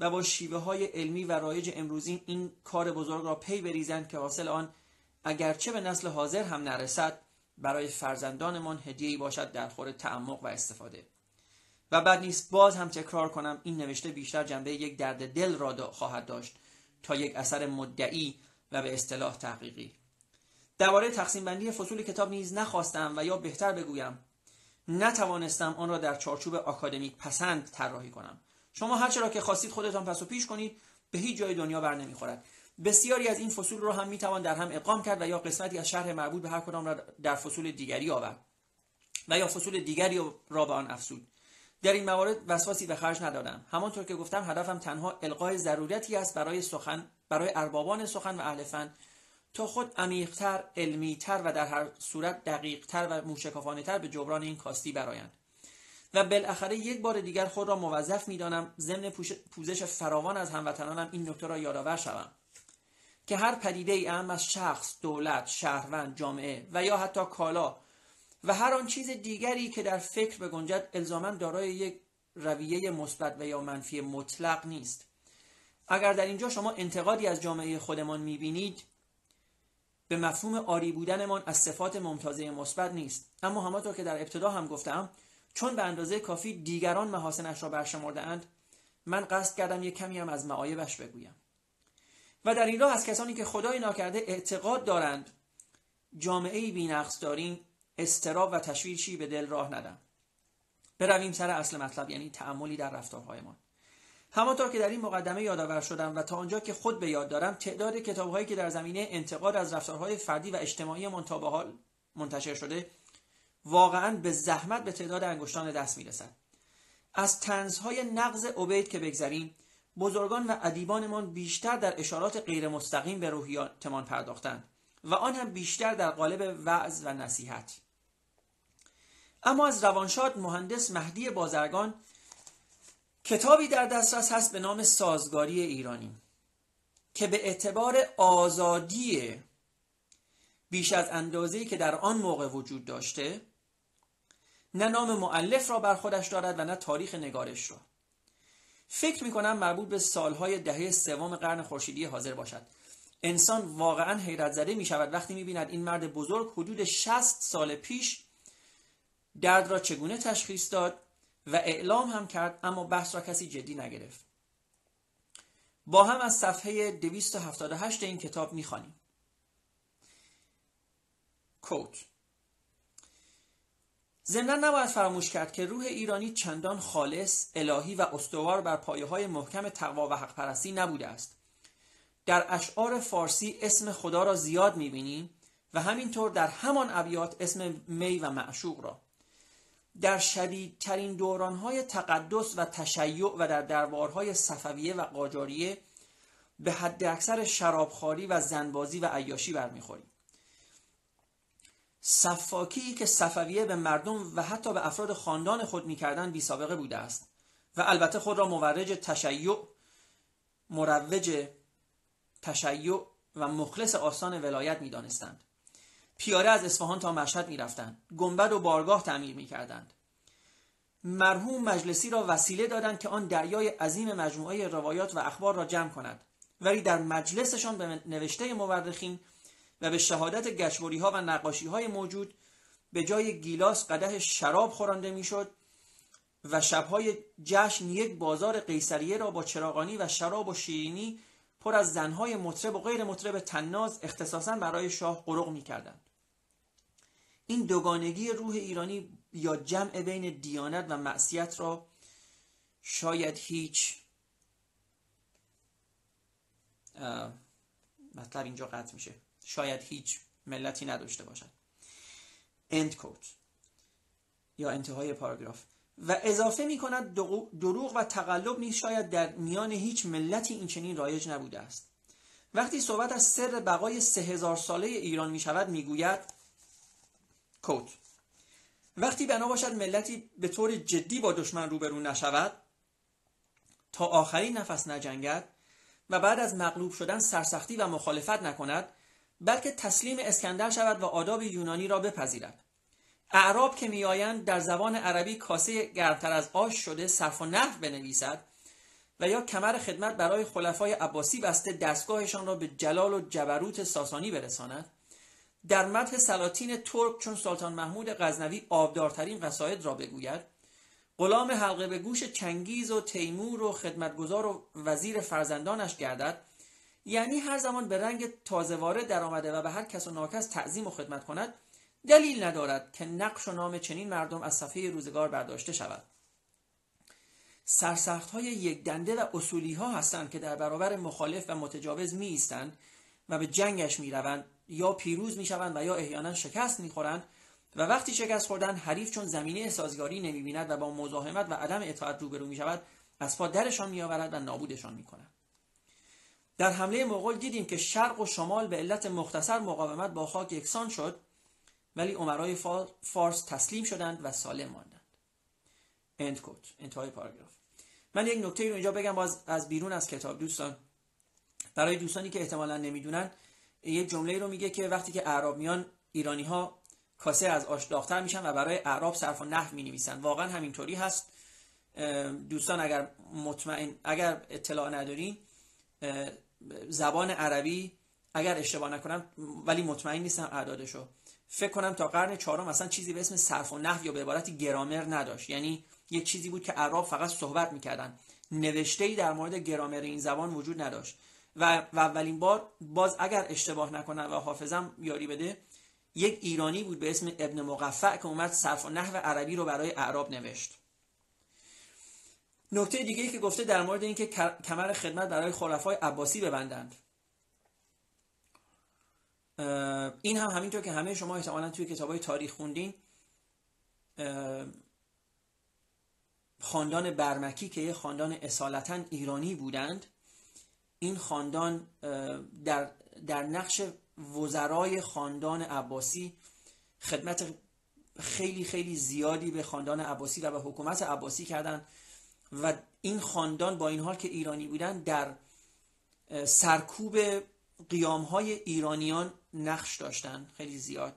[SPEAKER 1] و با شیوه های علمی و رایج امروزی این کار بزرگ را پی بریزند که حاصل آن اگرچه به نسل حاضر هم نرسد برای فرزندانمان هدیه‌ای باشد در خور تعمق و استفاده. و بعد نیست باز هم تکرار کنم این نوشته بیشتر جنبه یک درد دل را خواهد داشت تا یک اثر مدعی و به اصطلاح تحقیقی. درباره تقسیم بندی فصول کتاب نیز نخواستم و یا بهتر بگویم نتوانستم آن را در چارچوب آکادمیک پسند طراحی کنم. شما هر را که خواستید خودتان پس و پیش کنید به هیچ جای دنیا بر نمی‌خورد. بسیاری از این فصول را هم می‌توان در هم اقام کرد و یا قسمتی از شرح مربوط به هر کدام را در فصول دیگری آورد و یا فصول دیگری را به آن افزود. در این موارد وسواسی به خرج ندادم. همانطور که گفتم هدفم تنها القای ضرورتی است برای سخن برای اربابان سخن و اهل فن. تا خود عمیقتر علمیتر و در هر صورت دقیقتر و موشکافانهتر به جبران این کاستی برایند و بالاخره یک بار دیگر خود را موظف می‌دانم ضمن پوزش فراوان از هموطنانم این نکته را یادآور شوم. که هر پدیده ای اهم از شخص، دولت، شهروند، جامعه و یا حتی کالا و هر آن چیز دیگری که در فکر بگنجد الزاما دارای یک رویه مثبت و یا منفی مطلق نیست. اگر در اینجا شما انتقادی از جامعه خودمان می‌بینید به مفهوم آری بودنمان از صفات ممتازه مثبت نیست. اما همانطور که در ابتدا هم گفتم چون به اندازه کافی دیگران محاسنش را برشمرده اند من قصد کردم یک کمی هم از معایبش بگویم. و در این راه از کسانی که خدای ناکرده اعتقاد دارند جامعه بینقص داریم استراب و تشویشی به دل راه ندم. برویم سر اصل مطلب یعنی تعملی در رفتارهایمان. همانطور که در این مقدمه یادآور شدم و تا آنجا که خود به یاد دارم تعداد کتابهایی که در زمینه انتقاد از رفتارهای فردی و اجتماعی تا به حال منتشر شده واقعا به زحمت به تعداد انگشتان دست می‌رسد. از تنزهای نقض عبید که بگذریم بزرگان و ادیبانمان بیشتر در اشارات غیر مستقیم به روحیاتمان پرداختند و آن هم بیشتر در قالب وعظ و نصیحت. اما از روانشاد مهندس مهدی بازرگان کتابی در دسترس هست به نام سازگاری ایرانی که به اعتبار آزادی بیش از اندازه‌ای که در آن موقع وجود داشته نه نام معلف را بر خودش دارد و نه تاریخ نگارش را. فکر می کنم مربوط به سالهای دهه سوم قرن خورشیدی حاضر باشد. انسان واقعا حیرت زده می شود وقتی می بیند این مرد بزرگ حدود 60 سال پیش درد را چگونه تشخیص داد و اعلام هم کرد اما بحث را کسی جدی نگرفت. با هم از صفحه 278 این کتاب می‌خوانیم. کوت ضمنا نباید فراموش کرد که روح ایرانی چندان خالص الهی و استوار بر پایه های محکم تقوا و حق پرستی نبوده است. در اشعار فارسی اسم خدا را زیاد می‌بینیم و همینطور در همان ابیات اسم می و معشوق را. در شدیدترین دورانهای تقدس و تشیع و در دربارهای صفویه و قاجاریه به حد اکثر شرابخواری و زنبازی و عیاشی برمیخوریم. صفاکی که صفویه به مردم و حتی به افراد خاندان خود می‌کردند بی سابقه بوده است و البته خود را مورج تشیع مروج تشیع و مخلص آستان ولایت می‌دانستند. پیاده از اصفهان تا مشهد می‌رفتند. گنبد و بارگاه تعمیر می‌کردند. مرحوم مجلسی را وسیله دادند که آن دریای عظیم مجموعه روایات و اخبار را جمع کند. ولی در مجلسشان به نوشته مورخین و به شهادت گشوری ها و نقاشی های موجود به جای گیلاس قده شراب خورانده می‌شد و شبهای جشن یک بازار قیصریه را با چراغانی و شراب و شیرینی پر از زنهای مطرب و غیر مطرب تناز اختصاصا برای شاه قرق می‌کردند. این دوگانگی روح ایرانی یا جمع بین دیانت و معصیت را شاید هیچ مطلب اینجا قطع میشه. شاید هیچ ملتی نداشته باشد. End quote. یا انتهای پاراگراف. و اضافه می کند دروغ و تقلب نیز شاید در میان هیچ ملتی این چنین رایج نبوده است. وقتی صحبت از سر بقای سه هزار ساله ایران می شود می گوید کوت وقتی بنا باشد ملتی به طور جدی با دشمن روبرو نشود تا آخرین نفس نجنگد و بعد از مغلوب شدن سرسختی و مخالفت نکند بلکه تسلیم اسکندر شود و آداب یونانی را بپذیرد. اعراب که میآیند در زبان عربی کاسه گرمتر از آش شده صرف و نحو بنویسد و یا کمر خدمت برای خلفای عباسی بسته دستگاهشان را به جلال و جبروت ساسانی برساند. در مدح سلاطین ترک چون سلطان محمود غزنوی آبدارترین قصاید را بگوید غلام حلقه به گوش چنگیز و تیمور و خدمتگزار و وزیر فرزندانش گردد یعنی هر زمان به رنگ تازه وارد در آمده و به هر کس و ناکس تعظیم و خدمت کند دلیل ندارد که نقش و نام چنین مردم از صفحه روزگار برداشته شود. سرسخت های یک دنده و اصولی ها هستند که در برابر مخالف و متجاوز می ایستند و به جنگش می روند یا پیروز می شوند و یا احیانا شکست می خورند و وقتی شکست خوردن حریف چون زمینه سازگاری نمی بیند و با مزاحمت و عدم اطاعت روبرو می شود از پا درشان می آورد و نابودشان می کند در حمله مغول دیدیم که شرق و شمال به علت مختصر مقاومت با خاک یکسان شد ولی عمرای فارس تسلیم شدند و سالم ماندند. اند کوت انتهای پاراگراف. من یک نکته رو اینجا بگم باز از بیرون از کتاب دوستان. برای دوستانی که احتمالا نمی‌دونن یه جمله رو میگه که وقتی که اعراب میان ایرانی ها کاسه از آش داغتر میشن و برای اعراب صرف و نحو می نویسن واقعا همینطوری هست. دوستان اگر مطمئن اگر اطلاع ندارین زبان عربی اگر اشتباه نکنم ولی مطمئن نیستم اعدادشو. فکر کنم تا قرن چهارم مثلا چیزی به اسم صرف و نحو یا به عبارتی گرامر نداشت. یعنی یک چیزی بود که عرب فقط صحبت می‌کردن. نوشته در مورد گرامر این زبان وجود نداشت. و, و اولین بار باز اگر اشتباه نکنم و حافظم یاری بده یک ایرانی بود به اسم ابن مقفع که اومد صرف و نحو عربی رو برای اعراب نوشت. نکته دیگه که گفته در مورد اینکه کمر خدمت برای خلفای عباسی ببندند. این هم همینطور که همه شما احتمالا توی کتاب های تاریخ خوندین خاندان برمکی که یه خاندان اصالتا ایرانی بودند این خاندان در, در نقش وزرای خاندان عباسی خدمت خیلی خیلی زیادی به خاندان عباسی و به حکومت عباسی کردند. و این خاندان با این حال که ایرانی بودن در سرکوب قیام های ایرانیان نقش داشتن خیلی زیاد.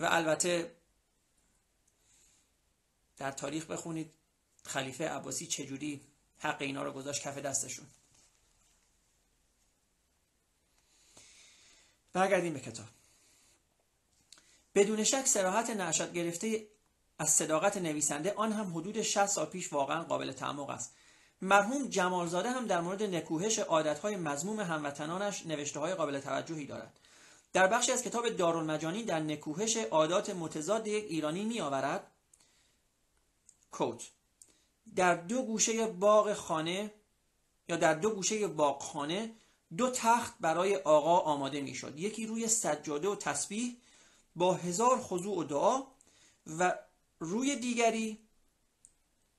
[SPEAKER 1] و البته در تاریخ بخونید خلیفه عباسی چجوری حق اینا رو گذاشت کف دستشون. برگردیم به کتاب. بدون شک سراحت نعشت گرفته از صداقت نویسنده آن هم حدود 60 سال پیش واقعا قابل تعمق است. مرحوم جمالزاده هم در مورد نکوهش عادتهای مزموم هموطنانش نوشته های قابل توجهی دارد. در بخشی از کتاب دارالمجانی در نکوهش عادات متضاد یک ایرانی می آورد کوت در دو گوشه باغ خانه یا در دو گوشه باغ خانه دو تخت برای آقا آماده می شد یکی روی سجاده و تسبیح با هزار خضوع و دعا و روی دیگری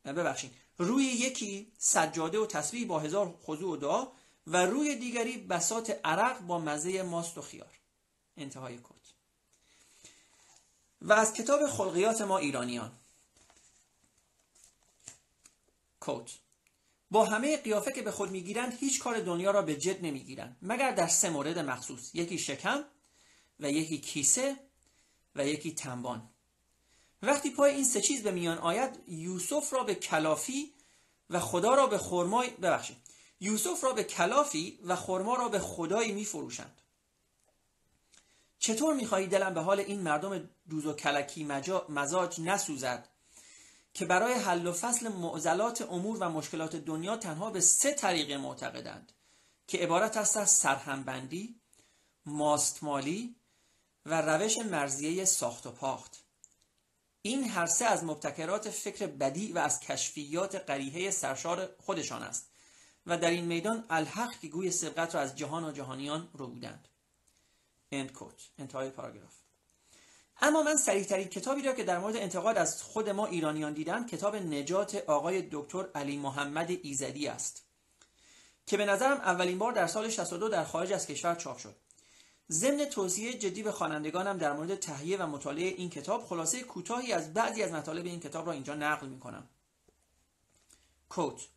[SPEAKER 1] ببخشید روی یکی سجاده و تسبیح با هزار خضوع و دعا و روی دیگری بسات عرق با مزه ماست و خیار. انتهای کت و از کتاب خلقیات ما ایرانیان. کت با همه قیافه که به خود می‌گیرند هیچ کار دنیا را به جد نمی‌گیرند. مگر در سه مورد مخصوص یکی شکم و یکی کیسه و یکی تنبان. وقتی پای این سه چیز به میان آید یوسف را به کلافی و خدا را به خرمای ببخشید. یوسف را به کلافی و خرما را به خدایی میفروشند. چطور می‌خواهی دلم به حال این مردم دوز و کلکی مزاج نسوزد که برای حل و فصل معضلات امور و مشکلات دنیا تنها به سه طریقه معتقدند که عبارت است از سرهمبندی ماستمالی و روش مرزیه ساخت و پاخت. این هر سه از مبتکرات فکر بدی و از کشفیات قریحه سرشار خودشان است و در این میدان الحق که گوی سبقت را از جهان و جهانیان رو بودند. End انتهای پاراگراف. اما من سریع ترین کتابی را که در مورد انتقاد از خود ما ایرانیان دیدم کتاب نجات آقای دکتر علی محمد ایزدی است که به نظرم اولین بار در سال 62 در خارج از کشور چاپ شد. ضمن توصیه جدی به خوانندگانم در مورد تهیه و مطالعه این کتاب خلاصه کوتاهی از بعضی از مطالب این کتاب را اینجا نقل می کنم کوت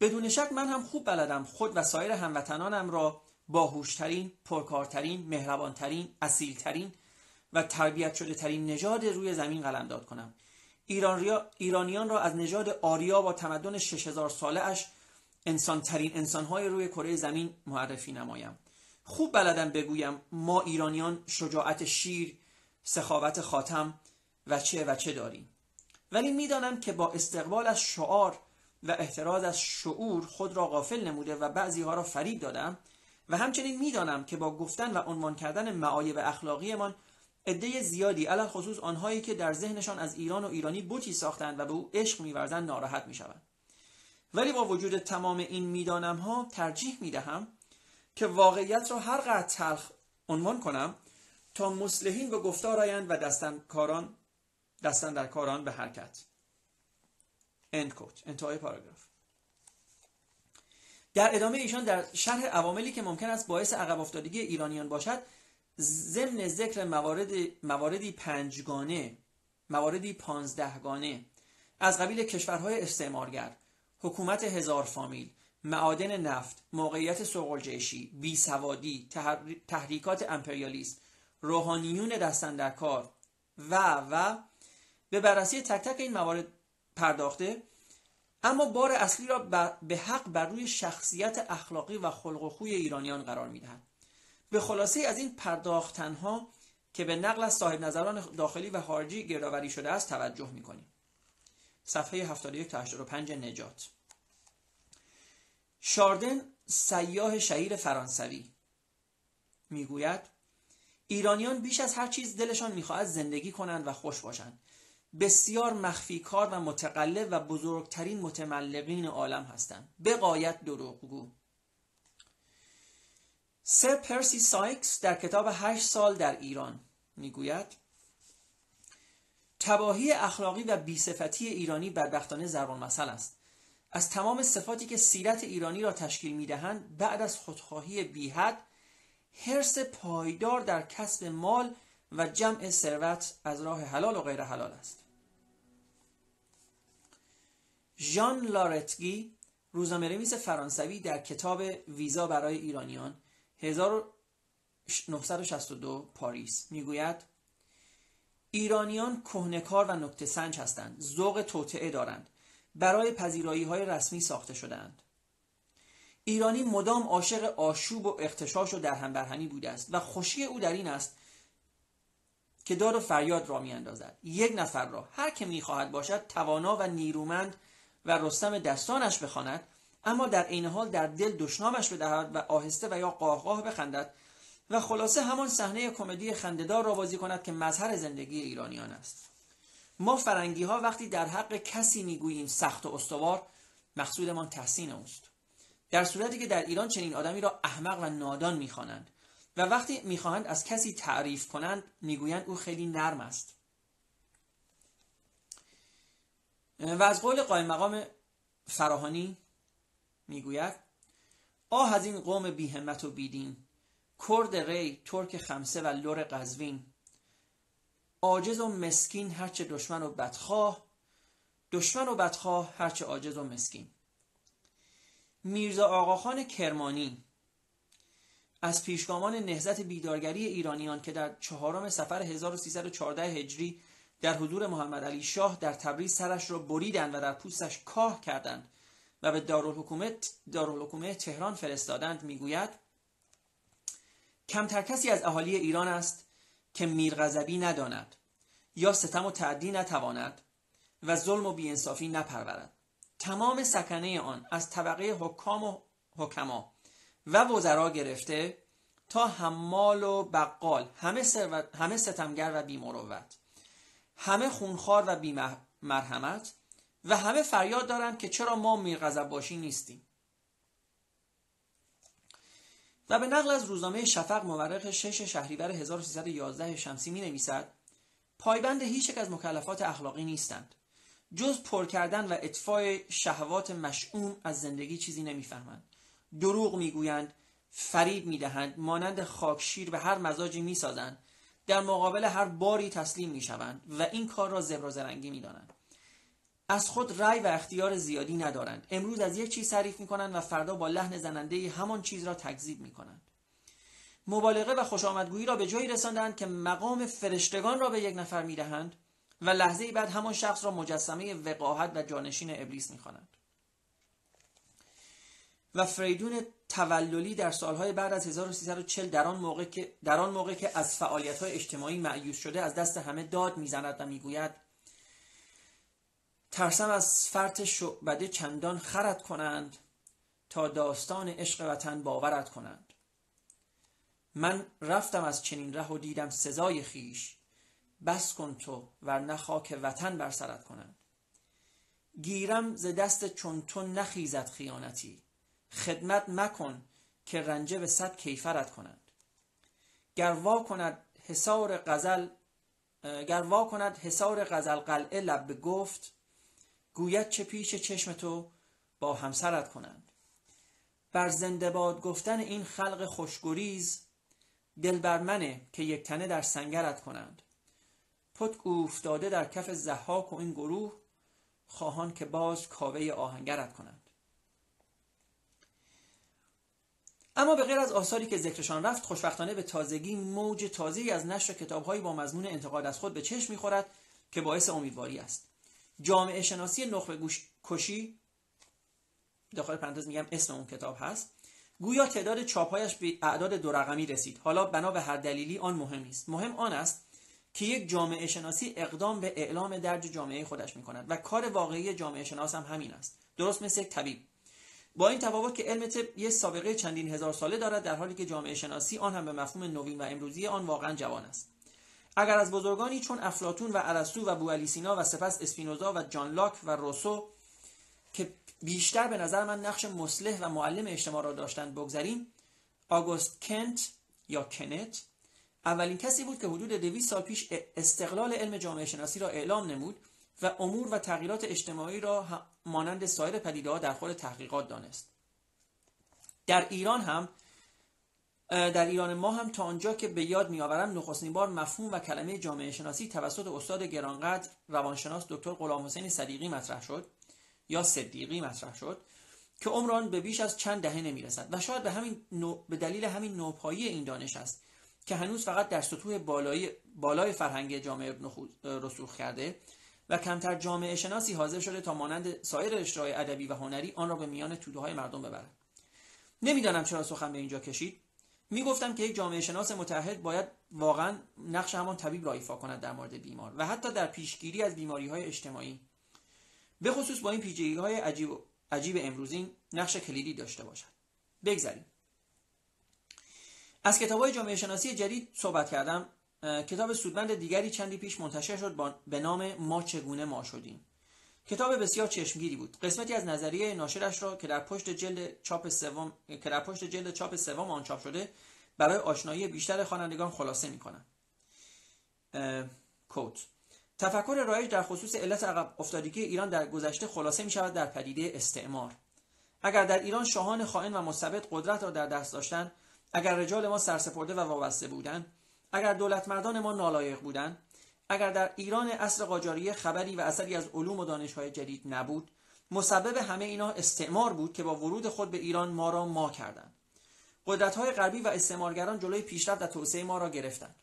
[SPEAKER 1] بدون شک من هم خوب بلدم خود و سایر هموطنانم را باهوشترین، پرکارترین، مهربانترین، اصیلترین و تربیت شده ترین نژاد روی زمین قلمداد کنم. ایرانیان را از نژاد آریا با تمدن 6000 ساله اش انسان ترین انسانهای روی کره زمین معرفی نمایم. خوب بلدم بگویم ما ایرانیان شجاعت شیر سخاوت خاتم و چه و چه داریم. ولی می‌دانم که با استقبال از شعار و احتراز از شعور خود را غافل نموده و بعضی ها را فریب دادم و همچنین می‌دانم که با گفتن و عنوان کردن معایب اخلاقیمان عده زیادی علل خصوص آنهایی که در ذهنشان از ایران و ایرانی بوتی ساختند و به او عشق میورزند ناراحت می‌شوند. ولی با وجود تمام این می‌دانم ها ترجیح می‌دهم که واقعیت را هر قدر تلخ عنوان کنم تا مسلحین به گفتار آیند و دستن کاران دستن در کاران به حرکت. End quote. انتهای پاراگراف. در ادامه ایشان در شرح عواملی که ممکن است باعث عقب افتادگی ایرانیان باشد ضمن ذکر موارد مواردی پنجگانه مواردی پانزدهگانه. از قبیل کشورهای استعمارگر حکومت هزار فامیل معادن نفت موقعیت سرقلجشی بیسوادی تحریکات امپریالیست روحانیون دستن در کار و و به بررسی تک تک این موارد پرداخته اما بار اصلی را به حق بر روی شخصیت اخلاقی و خلق و خوی ایرانیان قرار می‌دهد. به خلاصه از این پرداختنها که به نقل از صاحب نظران داخلی و خارجی گردآوری شده است توجه می‌کنیم. صفحه 71 تا 85 نجات. شاردن سیاه شهیر فرانسوی. می‌گوید ایرانیان بیش از هر چیز دلشان می‌خواهد زندگی کنند و خوش باشند. بسیار مخفی کار و متقلب و بزرگترین متملقین عالم هستند. به قایت دروغگو. سر پرسی سایکس در کتاب هشت سال در ایران می‌گوید تباهی اخلاقی و بیصفتی ایرانی بدبختانه ضرب المثل است. از تمام صفاتی که سیرت ایرانی را تشکیل می‌دهند بعد از خودخواهی بیحد حرس پایدار در کسب مال و جمع ثروت از راه حلال و غیر حلال است. ژان لارتگی روزنامه‌نویس فرانسوی در کتاب ویزا برای ایرانیان 1962 پاریس. می‌گوید ایرانیان کهنکار و نکته سنج هستند. ذوق توطعه دارند. برای پذیرایی های رسمی ساخته شدهاند. ایرانی مدام عاشق آشوب و اختشاش و درهم برهمی بوده است و خوشی او در این است که داد و فریاد را میاندازد. یک نفر را هر که می‌خواهد باشد توانا و نیرومند و رستم دستانش بخواند اما در عین حال در دل دشنامش بدهد و آهسته و یا قاهقاه بخندد و خلاصه همان صحنه کمدی خندهدار را بازی کند که مظهر زندگی ایرانیان است. ما فرنگی ها وقتی در حق کسی می‌گوییم سخت و استوار مقصودمان تحسین اوست. در صورتی که در ایران چنین آدمی را احمق و نادان می‌خوانند و وقتی می‌خواهند از کسی تعریف کنند می‌گویند او خیلی نرم است. و از قول قائم مقام فراهانی می‌گوید آه از این قوم بیهمت و بیدین کرد ری ترک خمسه و لور قزوین عاجز و مسکین هرچه دشمن و بدخواه دشمن و بدخواه هرچه عاجز و مسکین. میرزا آقاخان کرمانی از پیشگامان نهزت بیدارگری ایرانیان که در چهارم سفر 1314 هجری در حضور محمد علی شاه در تبریز سرش را بریدند و در پوستش کاه کردند و به دارالحکومه تهران فرستادند می‌گوید کمتر کسی از اهالی ایران است که میرغضبی نداند یا ستم و تعدی نتواند و ظلم و بیانصافی نپرورد. تمام سکنه آن از طبقه حکام و حکما و وزرا گرفته تا حمال و بقال همه, همه ستمگر و بیمروت همه خونخوار و بیمرحمت و همه فریاد دارند که چرا ما میرغضب باشی نیستیم. و به نقل از روزنامه شفق مورخ 6 شهریور 1311 شمسی می نویسد پایبند هیچ یک از مکلفات اخلاقی نیستند. جز پر کردن و اطفای شهوات مشعوم از زندگی چیزی نمی‌فهمند. دروغ می‌گویند فریب می‌دهند مانند خاکشیر به هر مزاجی می‌سازند. در مقابل هر باری تسلیم می‌شوند و این کار را زبر و زرنگی می‌دانند. از خود رأی و اختیار زیادی ندارند. امروز از یک چیز تعریف می‌کنند و فردا با لحن زننده همان چیز را تکذیب می‌کنند. مبالغه و خوشامدگویی را به جایی رساندند که مقام فرشتگان را به یک نفر می‌دهند و لحظه بعد همان شخص را مجسمه وقاحت و جانشین ابلیس می‌خوانند. و فریدون توللی در سالهای بعد از 1340 در آن موقع که در آن موقع که از فعالیت‌های اجتماعی معیوس شده از دست همه داد می‌زند و می‌گوید ترسم از فرط شعبده چندان خرد کنند تا داستان عشق وطن باورت کنند. من رفتم از چنین ره و دیدم سزای خیش بس کن تو ور خاک وطن بر سرت کنند. گیرم ز دست چون تو نخیزد خیانتی. خدمت مکن که رنجه به صد کیفرت کنند. گر وا کند حصار غزل گر وا کند حصار غزل قلعه لب گفت گوید چه پیش چشم تو با همسرت کنند. بر زنده باد گفتن این خلق خوشگریز دل بر منه که یک تنه در سنگرت کنند. پتک افتاده در کف زحاک و این گروه خواهان که باز کاوه آهنگرت کنند. اما به غیر از آثاری که ذکرشان رفت خوشبختانه به تازگی موج تازه‌ای از نشر کتابهایی با مضمون انتقاد از خود به چشم می‌خورد که باعث امیدواری است. جامعه شناسی نخبه گوش کشی داخل پرانتز میگم اسم اون کتاب هست گویا تعداد چاپهایش به اعداد دو رقمی رسید. حالا بنا به هر دلیلی آن مهم نیست. مهم آن است که یک جامعه شناسی اقدام به اعلام درج جامعه خودش می کند و کار واقعی جامعه شناس هم همین است. درست مثل یک طبیب. با این تفاوت که علم طب یه سابقه چندین هزار ساله دارد در حالی که جامعه شناسی آن هم به مفهوم نوین و امروزی آن واقعا جوان است. اگر از بزرگانی چون افلاتون و ارسطو و بوالی سینا و سپس اسپینوزا و جان لاک و روسو که بیشتر به نظر من نقش مصلح و معلم اجتماع را داشتند بگذاریم آگوست کنت یا کنت اولین کسی بود که حدود 200 سال پیش استقلال علم جامعه شناسی را اعلام نمود و امور و تغییرات اجتماعی را مانند سایر پدیده ها در خود تحقیقات دانست. در ایران هم در ایران ما هم تا آنجا که به یاد میآورم نخستین بار مفهوم و کلمه جامعه شناسی توسط استاد گرانقدر روانشناس دکتر غلام حسین صدیقی مطرح شد یا صدیقی مطرح شد که عمران به بیش از چند دهه نمی‌رسد و شاید به همین به دلیل همین نوپایی این دانش است که هنوز فقط در سطوح بالای بالای فرهنگ جامعه رسوخ کرده و کمتر جامعه شناسی حاضر شده تا مانند سایر اشتراع ادبی و هنری آن را به میان توده های مردم ببرد. نمی‌دانم چرا سخن به اینجا کشید. می‌گفتم که یک جامعه شناس متحد باید واقعا نقش همان طبیب را ایفا کند در مورد بیمار و حتی در پیشگیری از بیماری های اجتماعی. به خصوص با این پیچیدگی های عجیب, عجیب امروزین نقش کلیدی داشته باشد. بگذریم از کتاب های جامعه شناسی جدید صحبت کردم کتاب سودمند دیگری چندی پیش منتشر شد به نام ما چگونه ما شدیم. کتاب بسیار چشمگیری بود. قسمتی از نظریه ناشرش را که در پشت جلد چاپ سوم که در پشت جلد چاپ سوم آن چاپ شده برای آشنایی بیشتر خوانندگان خلاصه می‌کنم. کوت تفکر رایج در خصوص علت عقب افتادگی ایران در گذشته خلاصه می شود در پدیده استعمار. اگر در ایران شاهان خائن و مستبد قدرت را در دست داشتند اگر رجال ما سرسپرده و وابسته بودند اگر دولت مردان ما نالایق بودند اگر در ایران اصر قاجاریه خبری و اثری از علوم و دانشهای جدید نبود مسبب همه اینا استعمار بود که با ورود خود به ایران ما را ما کردند. قدرت‌های غربی و استعمارگران جلوی پیشرفت و توسعه ما را گرفتند.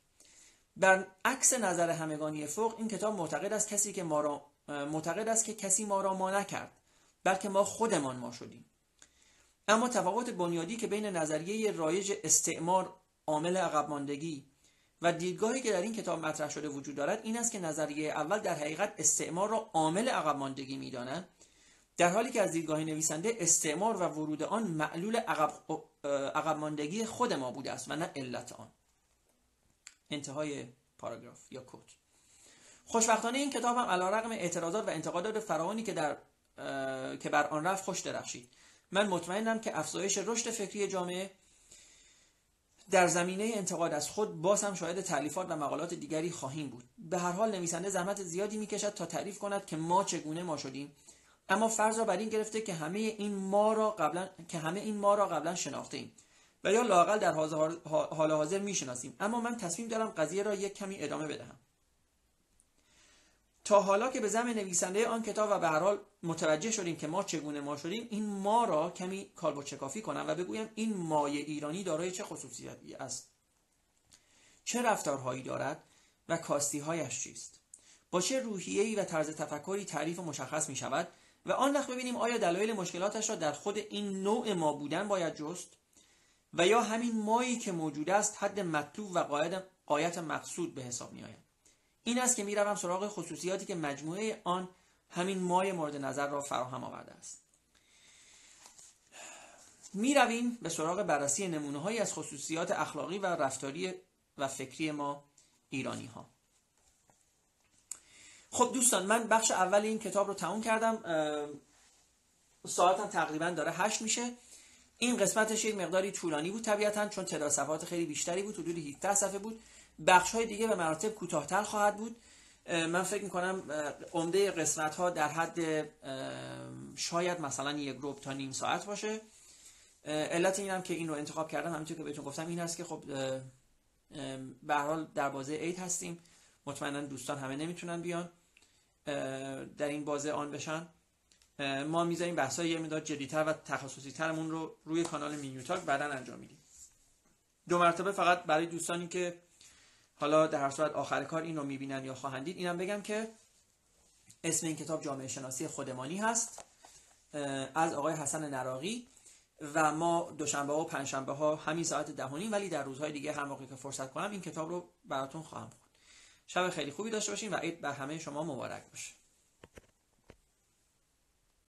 [SPEAKER 1] بر عکس نظر همگانی فوق این کتاب معتقد است کسی که ما را معتقد است که کسی ما را ما نکرد بلکه ما خودمان ما شدیم. اما تفاوت بنیادی که بین نظریه رایج استعمار عامل عقب ماندگی و دیدگاهی که در این کتاب مطرح شده وجود دارد این است که نظریه اول در حقیقت استعمار را عامل عقب ماندگی می‌داند. در حالی که از دیدگاه نویسنده استعمار و ورود آن معلول عقب ماندگی خود ما بوده است و نه علت آن. انتهای پاراگراف یا کوت خوشبختانه این کتاب هم علیرغم اعتراضات و انتقادات فراوانی که در که بر آن رفت خوش درخشید. من مطمئنم که افزایش رشد فکری جامعه در زمینه انتقاد از خود باز هم شاید تعلیفات و مقالات دیگری خواهیم بود. به هر حال نویسنده زحمت زیادی می‌کشد تا تعریف کند که ما چگونه ما شدیم. اما فرض را بر این گرفته که همه این ما را قبلا که همه این ما را قبلا شناخته ایم و یا لاقل در حال حاضر می‌شناسیم. اما من تصمیم دارم قضیه را یک کمی ادامه بدهم. تا حالا که به زم نویسنده آن کتاب و به هر حال متوجه شدیم که ما چگونه ما شدیم این ما را کمی کالبد چکافی کنم و بگویم این مای ایرانی دارای چه خصوصیتی است؟ چه رفتارهایی دارد و کاستیهایش چیست؟ با چه روحیه‌ای و طرز تفکری تعریف و مشخص می شود و آن وقت ببینیم آیا دلایل مشکلاتش را در خود این نوع ما بودن باید جست؟ و یا همین مایی که موجود است حد مطلوب و قایت مقصود به حساب می آید این است که می‌روم سراغ خصوصیاتی که مجموعه آن همین مای مورد نظر را فراهم آورده است. می رویم به سراغ بررسی نمونه هایی از خصوصیات اخلاقی و رفتاری و فکری ما ایرانی ها خب دوستان من بخش اول این کتاب رو تموم کردم. ساعتم تقریبا داره هشت میشه. این قسمتش یک مقداری طولانی بود طبیعتا چون تعداد صفحات خیلی بیشتری بود حدود 17 صفحه بود. بخش های دیگه به مراتب کوتاهتر خواهد بود. من فکر می‌کنم عمده قسمت ها در حد شاید مثلا یک روب تا نیم ساعت باشه. علت اینم که این رو انتخاب کردم همینطور که بهتون گفتم این است که خب به حال در بازه عید هستیم. مطمئنا دوستان همه نمی‌تونن بیان در این بازه آن بشن. ما می‌ذاریم بحث یه مداد جدیتر و تخصصی ترمون رو روی کانال مینیوتاک بعدا انجام میدیم. دو مرتبه فقط برای دوستانی که حالا در هر صورت آخر کار این رو می‌بینن یا خواهند دید اینم بگم که اسم این کتاب جامعه شناسی خودمانی هست از آقای حسن نراقی و ما دوشنبه و پنجشنبه ها همین ساعت دهونیم ولی در روزهای دیگه هر موقع که فرصت کنم این کتاب رو براتون خواهم خوند شب خیلی خوبی داشته باشین و عید بر همه شما مبارک باشه.